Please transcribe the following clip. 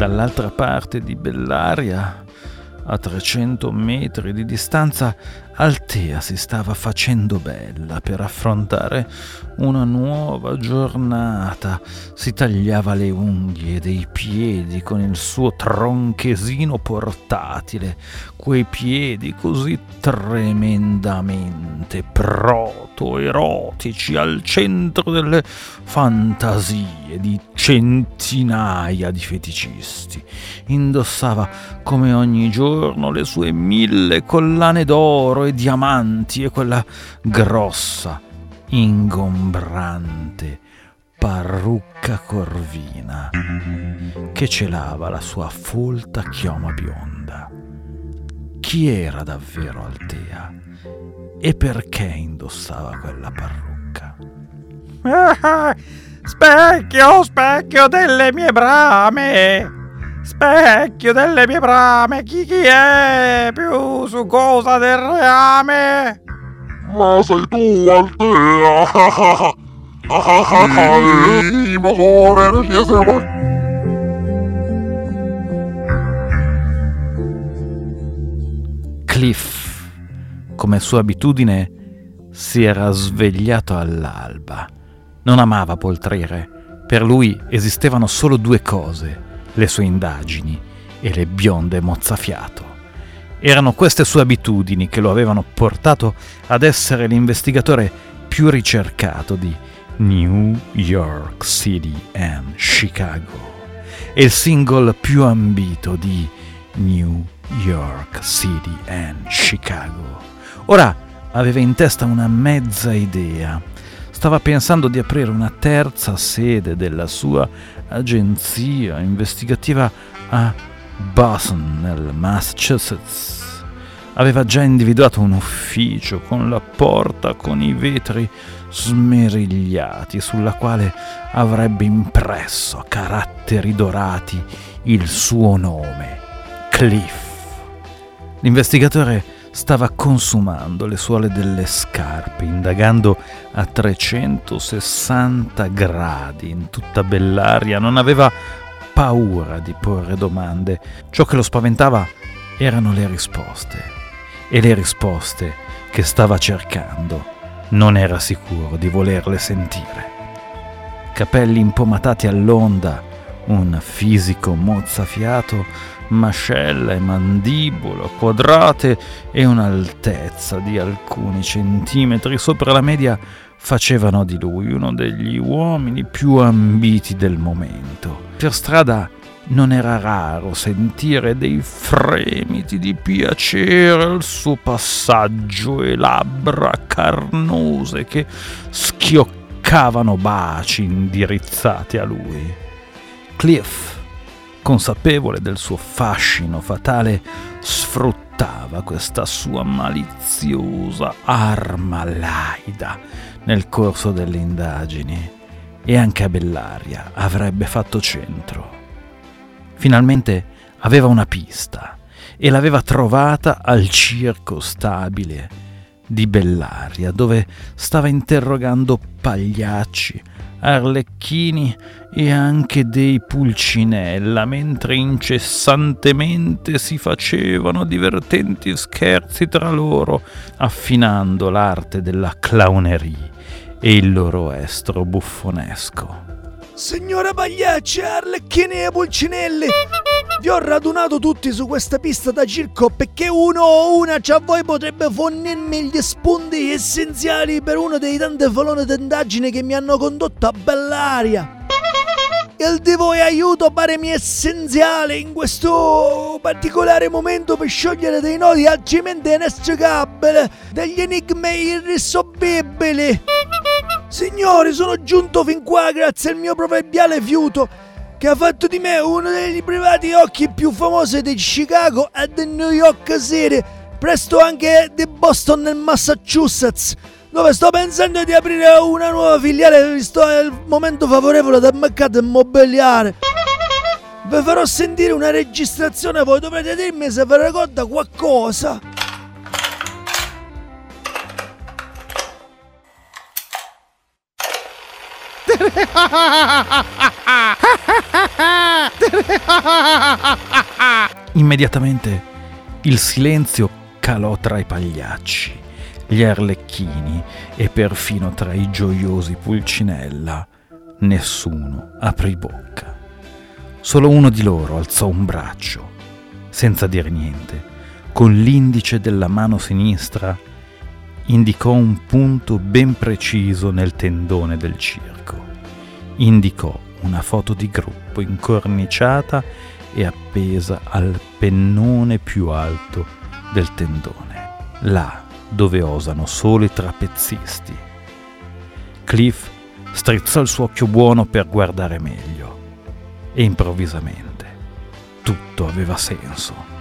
dall'altra parte di Bellaria, a 300 metri di distanza, Altea si stava facendo bella per affrontare una nuova giornata. Si tagliava le unghie dei piedi con il suo tronchesino portatile, quei piedi così tremendamente proto-erotici al centro delle fantasie di centinaia di feticisti. Indossava come ogni giorno le sue mille collane d'oro e diamanti e quella grossa, ingombrante parrucca corvina che celava la sua folta chioma bionda. Chi era davvero Altea e perché indossava quella parrucca? specchio, specchio delle mie brame! Specchio delle mie brame, chi chi è più su cosa del reame? Ma sei tu, Altea! Il motore riesce Cliff, come sua abitudine, si era svegliato all'alba. Non amava poltrire. Per lui esistevano solo due cose le sue indagini e le bionde mozzafiato. Erano queste sue abitudini che lo avevano portato ad essere l'investigatore più ricercato di New York City and Chicago e il single più ambito di New York City and Chicago. Ora aveva in testa una mezza idea. Stava pensando di aprire una terza sede della sua agenzia investigativa a Boston, nel Massachusetts. Aveva già individuato un ufficio con la porta con i vetri smerigliati sulla quale avrebbe impresso a caratteri dorati il suo nome, Cliff. L'investigatore stava consumando le suole delle scarpe, indagando a 360 gradi in tutta Bellaria, non aveva paura di porre domande. Ciò che lo spaventava erano le risposte. E le risposte che stava cercando non era sicuro di volerle sentire. Capelli impomatati all'onda, un fisico mozzafiato mascella e mandibola quadrate e un'altezza di alcuni centimetri sopra la media facevano di lui uno degli uomini più ambiti del momento. Per strada non era raro sentire dei fremiti di piacere al suo passaggio e labbra carnose che schioccavano baci indirizzati a lui. Cliff consapevole del suo fascino fatale, sfruttava questa sua maliziosa arma laida nel corso delle indagini e anche a Bellaria avrebbe fatto centro. Finalmente aveva una pista e l'aveva trovata al circo stabile di Bellaria, dove stava interrogando pagliacci, arlecchini e anche dei pulcinella, mentre incessantemente si facevano divertenti scherzi tra loro, affinando l'arte della clownerie e il loro estro buffonesco. Signora Pagliacci, Arlecchini e Pulcinelli, vi ho radunato tutti su questa pista da circo perché uno o una tra voi potrebbe fornirmi gli spunti essenziali per uno dei tanti faloni d'indagine che mi hanno condotto a Bellaria. Il di voi aiuto paremi essenziale in questo particolare momento per sciogliere dei nodi altrimenti inestricabili, degli enigmi irrisolvibili. Signori, sono giunto fin qua grazie al mio proverbiale fiuto che ha fatto di me uno dei privati occhi più famosi di Chicago e di New York City, presto anche di Boston nel Massachusetts, dove sto pensando di aprire una nuova filiale visto il momento favorevole del mercato immobiliare. Vi farò sentire una registrazione, voi dovrete dirmi se vi ricorda qualcosa. Immediatamente il silenzio calò tra i pagliacci, gli arlecchini e perfino tra i gioiosi Pulcinella. Nessuno aprì bocca. Solo uno di loro alzò un braccio, senza dire niente, con l'indice della mano sinistra indicò un punto ben preciso nel tendone del circo. Indicò una foto di gruppo incorniciata e appesa al pennone più alto del tendone, là dove osano solo i trapezzisti. Cliff strizzò il suo occhio buono per guardare meglio e improvvisamente tutto aveva senso.